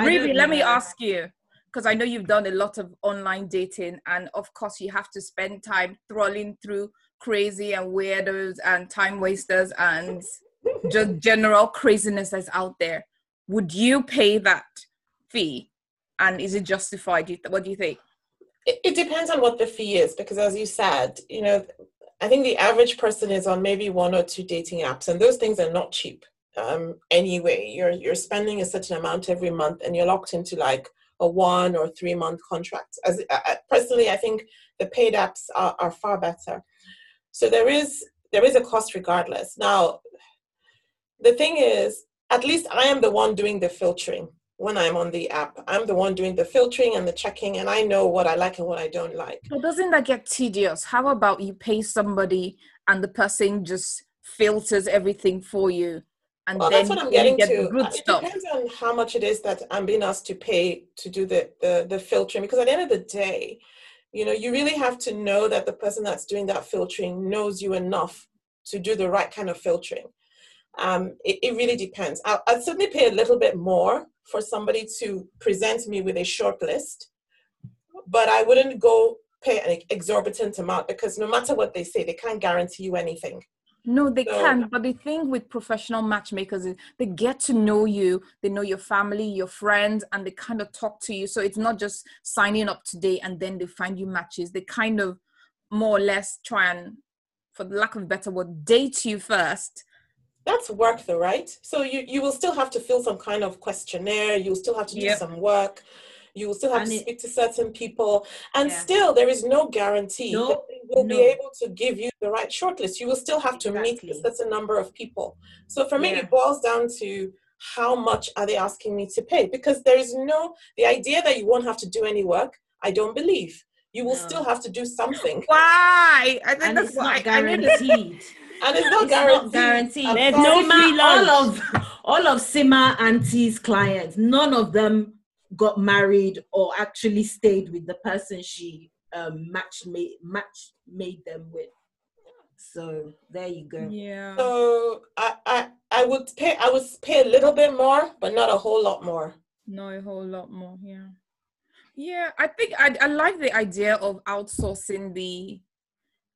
Really, let me ask you because I know you've done a lot of online dating, and of course, you have to spend time trawling through crazy and weirdos and time wasters and just general craziness that's out there would you pay that fee? And is it justified what do you think? It, depends on what the fee is because as you said you know i think the average person is on maybe one or two dating apps and those things are not cheap. Um, anyway you're you're spending a certain amount every month and you're locked into like a one or three month contract. As uh, personally i think the paid apps are, are far better. So there is there is a cost regardless. Now the thing is, at least I am the one doing the filtering when I'm on the app. I'm the one doing the filtering and the checking, and I know what I like and what I don't like. But doesn't that get tedious? How about you pay somebody and the person just filters everything for you? And well, then that's what I'm getting get to. Good uh, it stuff. depends on how much it is that I'm being asked to pay to do the, the, the filtering. Because at the end of the day, you know, you really have to know that the person that's doing that filtering knows you enough to do the right kind of filtering um, it, it, really depends. I'll, I'll, certainly pay a little bit more for somebody to present me with a short list, but I wouldn't go pay an exorbitant amount because no matter what they say, they can't guarantee you anything. No, they so, can. But the thing with professional matchmakers is they get to know you, they know your family, your friends, and they kind of talk to you. So it's not just signing up today and then they find you matches. They kind of more or less try and, for the lack of a better word, date you first that's work though right so you you will still have to fill some kind of questionnaire you'll still have to do yep. some work you will still have and to it, speak to certain people and yeah. still there is no guarantee no, that they will no. be able to give you the right shortlist you will still have exactly. to meet a certain number of people so for me yeah. it boils down to how much are they asking me to pay because there is no the idea that you won't have to do any work i don't believe you will still have to do something. Why? I think and that's it's why not I, I need guaranteed. And it's not It's guaranteed. not guaranteed. There's no Sima- free all of all of Sima Auntie's clients, none of them got married or actually stayed with the person she um, match made match made them with. So there you go. Yeah. So I, I I would pay I would pay a little bit more, but not a whole lot more. No, a whole lot more. Yeah. Yeah, I think I, I like the idea of outsourcing the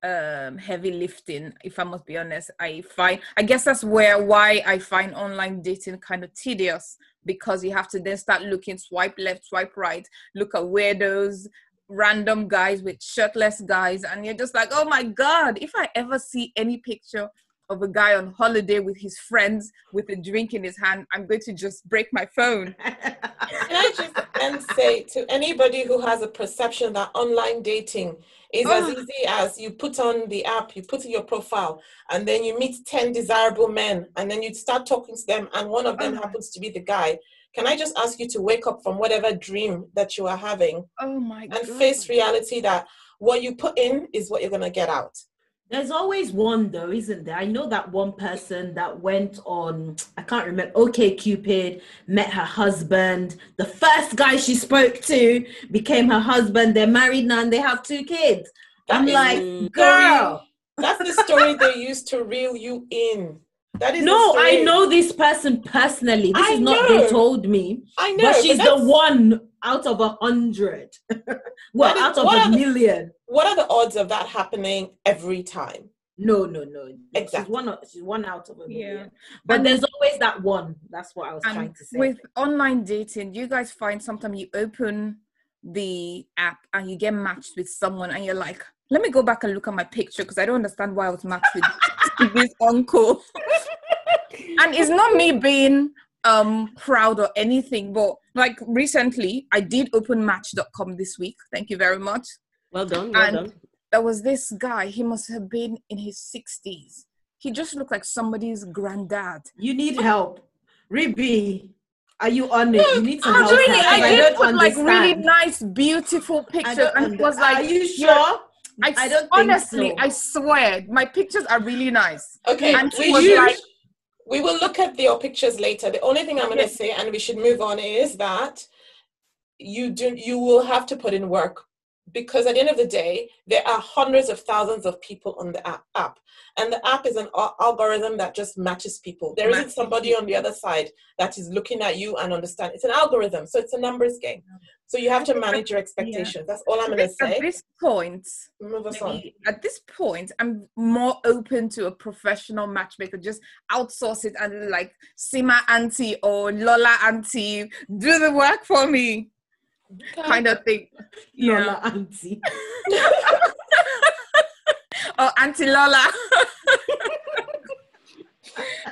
um heavy lifting if i must be honest i find i guess that's where why i find online dating kind of tedious because you have to then start looking swipe left swipe right look at weirdos random guys with shirtless guys and you're just like oh my god if i ever see any picture of a guy on holiday with his friends with a drink in his hand i'm going to just break my phone Can I just then say to anybody who has a perception that online dating is as Oh. easy as you put on the app, you put in your profile, and then you meet 10 desirable men, and then you start talking to them, and one of them Oh. happens to be the guy. Can I just ask you to wake up from whatever dream that you are having oh my and god face reality that what you put in is what you're going to get out? There's always one though, isn't there? I know that one person that went on, I can't remember, OK Cupid, met her husband. The first guy she spoke to became her husband. They're married now and they have two kids. I'm like, the girl. That's the story they used to reel you in. That is No, I know this person personally. This I is not know. they told me. I know, but but she's the one out of a hundred. well, What is- out of a are the- million. What are the odds of that happening every time? No, no, no. She's Exactly. one. She's one out of a million. Yeah. But And- there's always that one. That's what I was trying to say. with online dating you guys find sometimes you open the app and you get matched with someone and you're like let me go back and look at my picture because i don't understand why i was matched with this uncle and it's not me being um proud or anything but like recently i did open match.com this week thank you very much Well done. Well and done. there was this guy he must have been in his 60s he just looked like somebody's granddad you need help. Ribi. are you on it? You need some I'm help. doing her, it. 'cause I did don't put like really nice, beautiful I pictures, and it was like, are you sure? I, I don't think honestly, so. I swear, my pictures are really nice. Okay, And we, she was should- like- we will look at your pictures later. The only thing I'm going to say, and we should move on, is that you do you will have to put in work because at the end of the day, there are hundreds of thousands of people on the app, and the app is an algorithm that just matches people. There isn't somebody on the other side that is looking at you and understand. It's an algorithm, so it's a numbers game. So you have to manage your expectations. That's all I'm going to say. At this point, Move us on. at this point, I'm more open to a professional matchmaker. Just outsource it and like Sima Auntie or Lola Auntie do the work for me, kind of thing. Yeah. Lola auntie. Oh, Auntie Lola.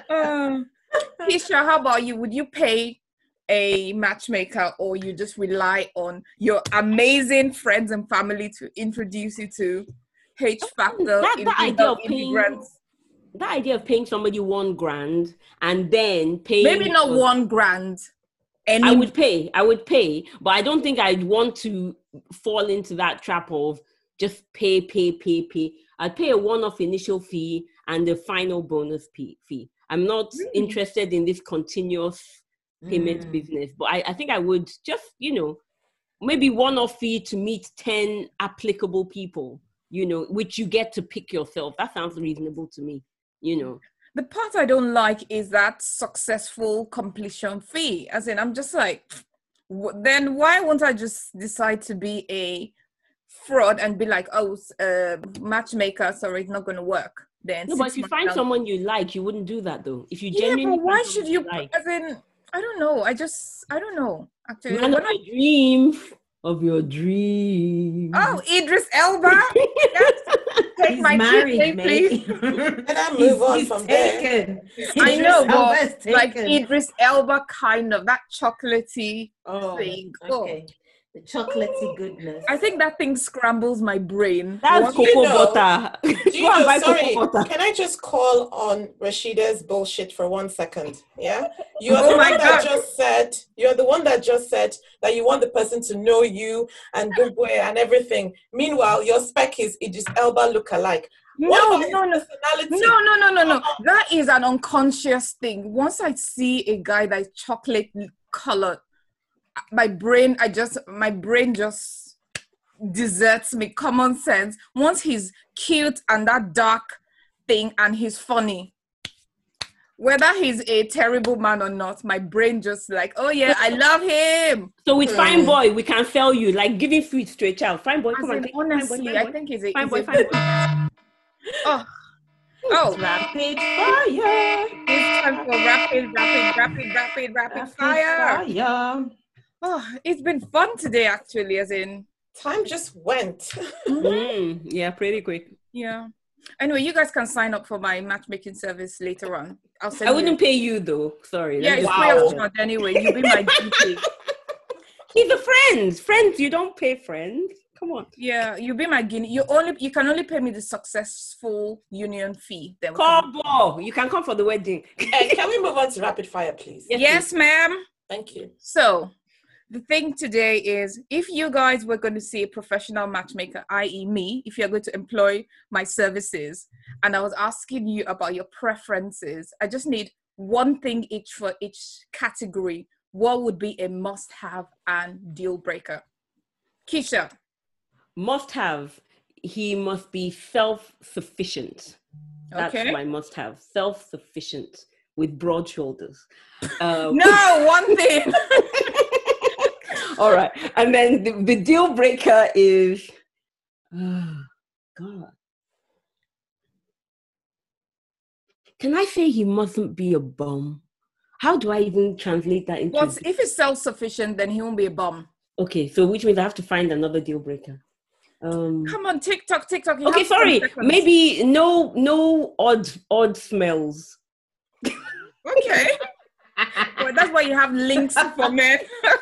um, Keysha, how about you? Would you pay a matchmaker or you just rely on your amazing friends and family to introduce you to H Factor That, that idea of paying immigrants? that idea of paying somebody one grand and then paying Maybe not one grand. Any I would pay. I would pay, but I don't think I'd want to fall into that trap of just pay, pay, pay, pay. I'd pay a one-off initial fee and the final bonus fee. I'm not interested in this continuous payment Mm. business, but I, I think I would just, you know, maybe one-off fee to meet ten applicable people. You know, which you get to pick yourself. That sounds reasonable to me. You know. The part I don't like is that successful completion fee. As in, I'm just like, w- then why won't I just decide to be a fraud and be like, oh, uh, matchmaker, sorry, it's not going to work. Then No, but if you find down- someone you like, you wouldn't do that though. If you yeah, genuinely, but why should you? like, As in, I don't know. I just, I don't know. Actually, man of when I- your dreams, of your dreams. oh, Idris Elba, yes. Take He's my married, kidney, mate. please. And I move on he's from there. taken. I know, Elba's but like. Idris Elba, kind of that chocolatey Oh, thing. Oh. okay. The chocolatey goodness. I think that thing scrambles my brain. That's cocoa You know- butter. Do you know, sorry, cocoa butter. can I just call on Rasheeda's bullshit for one second? Yeah? You are Oh the my one that just said, you're the one that just said that you want the person to know you and good boy and everything. Meanwhile, your spec is Idris Elba look-alike. No, What about no, no. No, no, no, no, no. That is an unconscious thing. Once I see a guy that is chocolate colored, my brain, I just, my brain just deserts me. Common sense. Once he's cute and that dark thing and he's funny, whether he's a terrible man or not, my brain just like, oh yeah, I love him. So with fine boy, we can sell you like giving food to a child. Fine boy, As come on. take- fine boy, honestly, fine I think he's a, Fine he's boy, a fine boy. oh, oh. Rapid fire. It's time for rapid, rapid, rapid, rapid, rapid fire. fire. Oh, it's been fun today, actually. As in, Time just went. Mm, yeah, pretty quick. yeah. Anyway, you guys can sign up for my matchmaking service later on. I'll send. I wouldn't You. pay you though. Sorry. Yeah, it's just free put of anyway. You be my GP. He's a friend. Friends, you don't pay friends. Come on. Yeah, you be my guinea. You only you can only pay me the successful union fee. Then we You can come for the wedding. Eh, can we move on to rapid fire, please? Yes, ma'am. Thank you. So, the thing today is if you guys were going to see a professional matchmaker, i.e., me, if you're going to employ my services, and I was asking you about your preferences, I just need one thing each for each category. What would be a must have and deal breaker? Keysha, Must have. He must be self sufficient. That's Okay. my must have. Self sufficient with broad shoulders. Um, no, one thing. All right. And then the, the deal breaker is oh, God. Can I say he mustn't be a bum? How do I even translate that into But if he's self sufficient, then he won't be a bum. Okay, so which means I have to find another deal breaker. Um Come on, TikTok, TikTok. you Okay, sorry. Maybe no no odd odd smells. Okay. Well, that's why you have Lynx for men.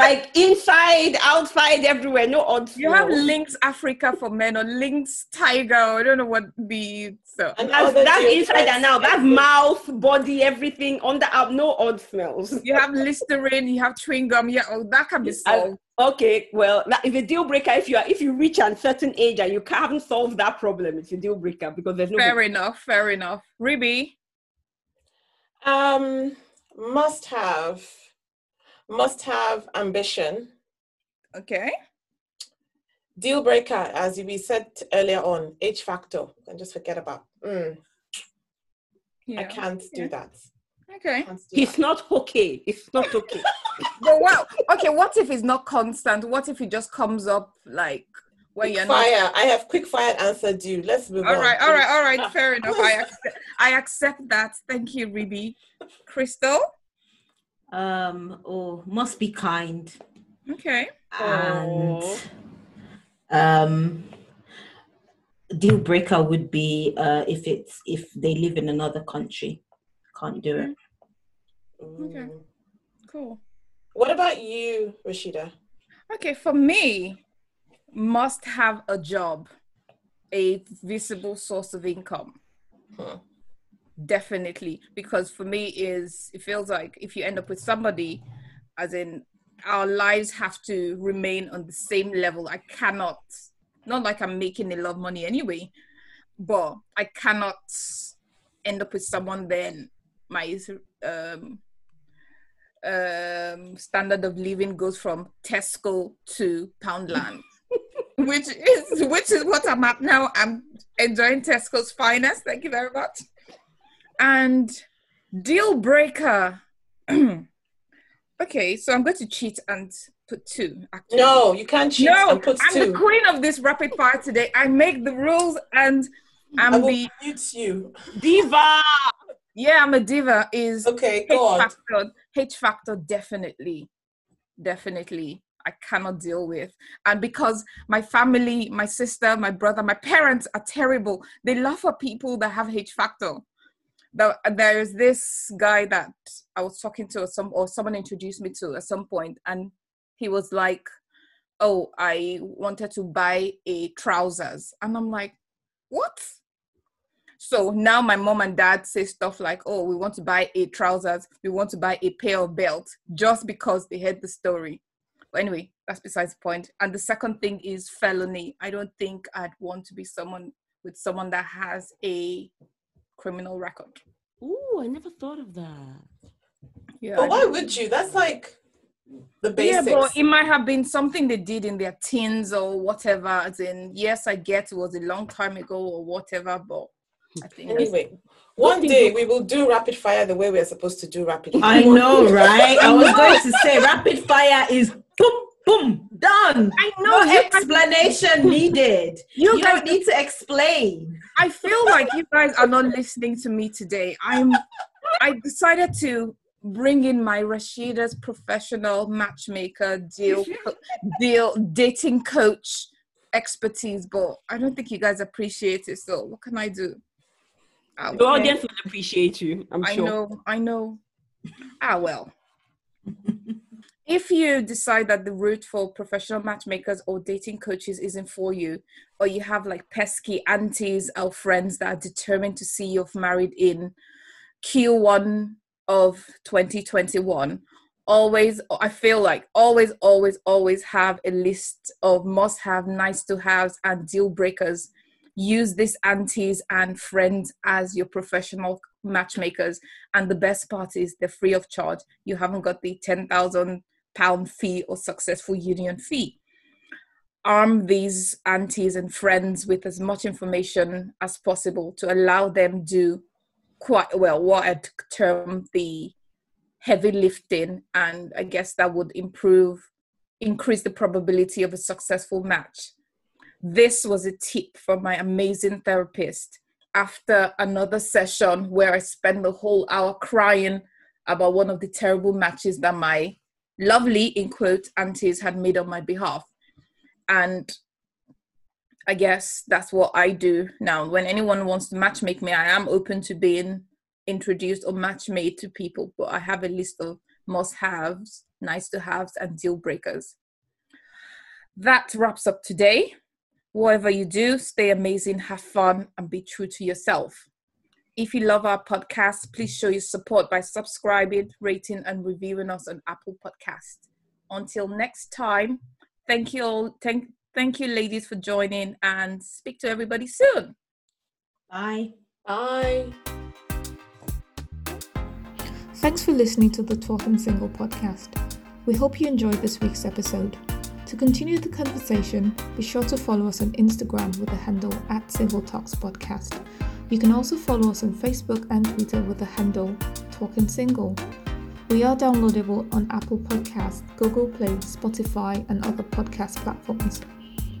Like inside, outside, everywhere, no odd You have Lynx Africa for men or Lynx Tiger. I don't know what the so. And That's, other that's deal inside and out. That's mouth, body, everything under out. No odd smells. You have Listerine. You have chewing gum. Yeah, oh, that can be solved. Okay, well, that is a deal breaker if you are if you reach a certain age and you haven't solved that problem. It's a deal breaker because there's no. fair enough. Fair enough. Ribi. Um, must have, must have ambition. Okay. Deal breaker, as we said earlier on, H factor. And just forget about. Mm, Yeah. I can't do yeah. that. Okay. Can't do It's that. not okay. It's not okay. But wow. Okay. What if it's not constant? What if it just comes up like when you're Quick not? fire. I have quick fire answer due. Let's move All on. All right, all right, all right. Fair enough. I accept, I accept that. Thank you, Ribi. Crystal. Um, oh, must be kind. Okay. And um deal breaker would be uh if it's if they live in another country. Can't do it. Okay. Mm. Cool. What about you, Rasheeda? Okay, for me, must have a job, a visible source of income. Huh. Definitely, because for me is it feels like if you end up with somebody, as in our lives have to remain on the same level. I cannot, not like I'm making a lot of money anyway, but I cannot end up with someone then my um um standard of living goes from Tesco to Poundland, which is which is what I'm at now. I'm enjoying Tesco's finest. Thank you very much. And deal breaker. okay, so I'm going to cheat and put two. Actually. No, you can't cheat no, and put I'm two. the queen of this rapid fire today. I make the rules and I I'm will the mute you. Diva. yeah, I'm a diva. Is Okay, H go on. factor, H factor, definitely, definitely. I cannot deal with, and because my family, my sister, my brother, my parents are terrible. They laugh at people that have H factor. The, there's this guy that I was talking to, or some or someone introduced me to at some point, and he was like, "Oh, I wanted to buy a trousers," and I'm like, "What?" So now my mom and dad say stuff like, "Oh, we want to buy a trousers, we want to buy a pair of belts," just because they heard the story. But anyway, that's besides the point. And the second thing is felony. I don't think I'd want to be someone with someone that has a criminal record. Ooh, I never thought of that. Yeah. But why would you? That's like the basics. Yeah, but it might have been something they did in their teens or whatever. As in, yes, I get it was a long time ago or whatever, but I think Anyway, one day we will do rapid fire the way we're supposed to do rapid fire. I know, right? I was going to say rapid fire is boom, done. I know. No explanation needed. You You guys- don't need to explain. I feel like you guys are not listening to me today. I'm. I decided to bring in my Rasheeda's professional matchmaker deal, deal dating coach expertise, but I don't think you guys appreciate it. So what can I do? The audience will appreciate you. I'm I sure. know, I know. Ah, well. If you decide that the route for professional matchmakers or dating coaches isn't for you, or you have like pesky aunties or friends that are determined to see you married in Q1 of 2021, always, I feel like always, always, always have a list of must have, nice to haves, and deal breakers. Use these aunties and friends as your professional matchmakers. And the best part is they're free of charge. You haven't got the 10,000 pound fee or successful union fee. Arm these aunties and friends with as much information as possible to allow them do quite well what I'd term the heavy lifting and I guess that would improve increase the probability of a successful match. This was a tip from my amazing therapist after another session where I spent the whole hour crying about one of the terrible matches that my lovely, in quote, aunties had made on my behalf. And I guess that's what I do now. When anyone wants to match make me, I am open to being introduced or match made to people, but I have a list of must haves, nice to haves, and deal breakers. That wraps up today. Whatever you do, stay amazing, have fun, and be true to yourself. If you love our podcast, please show your support by subscribing, rating, and reviewing us on Apple Podcast. Until next time, thank you all. Thank, thank you, ladies, for joining, and speak to everybody soon. Bye. Bye. Thanks for listening to the Talking Single podcast. We hope you enjoyed this week's episode. To continue the conversation, be sure to follow us on Instagram with the handle at Single Talks Podcast. You can also follow us on Facebook and Twitter with the handle Talking Single. We are downloadable on Apple Podcasts, Google Play, Spotify, and other podcast platforms.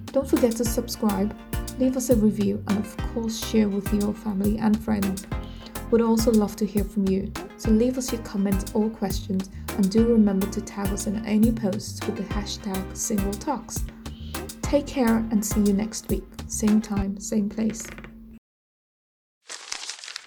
Don't forget to subscribe, leave us a review, and of course, share with your family and friends. We'd also love to hear from you, so leave us your comments or questions, and do remember to tag us in any posts with the hashtag Single Talks. Take care and see you next week, same time, same place.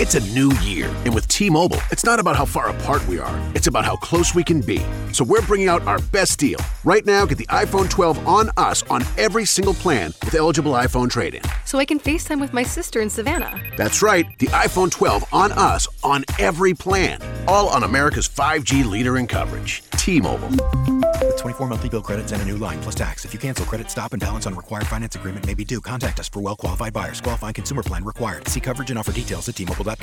It's a new year, and with T Mobile, it's not about how far apart we are, it's about how close we can be. So we're bringing out our best deal. Right now, get the iPhone 12 on us on every single plan with eligible iPhone trade in. So I can FaceTime with my sister in Savannah. That's right, the iPhone 12 on us on every plan. All on America's 5G leader in coverage. T Mobile. With 24 monthly bill credits and a new line plus tax. If you cancel credit, stop and balance on required finance agreement may be due. Contact us for well qualified buyers. Qualifying consumer plan required. See coverage and offer details at tmobile.com.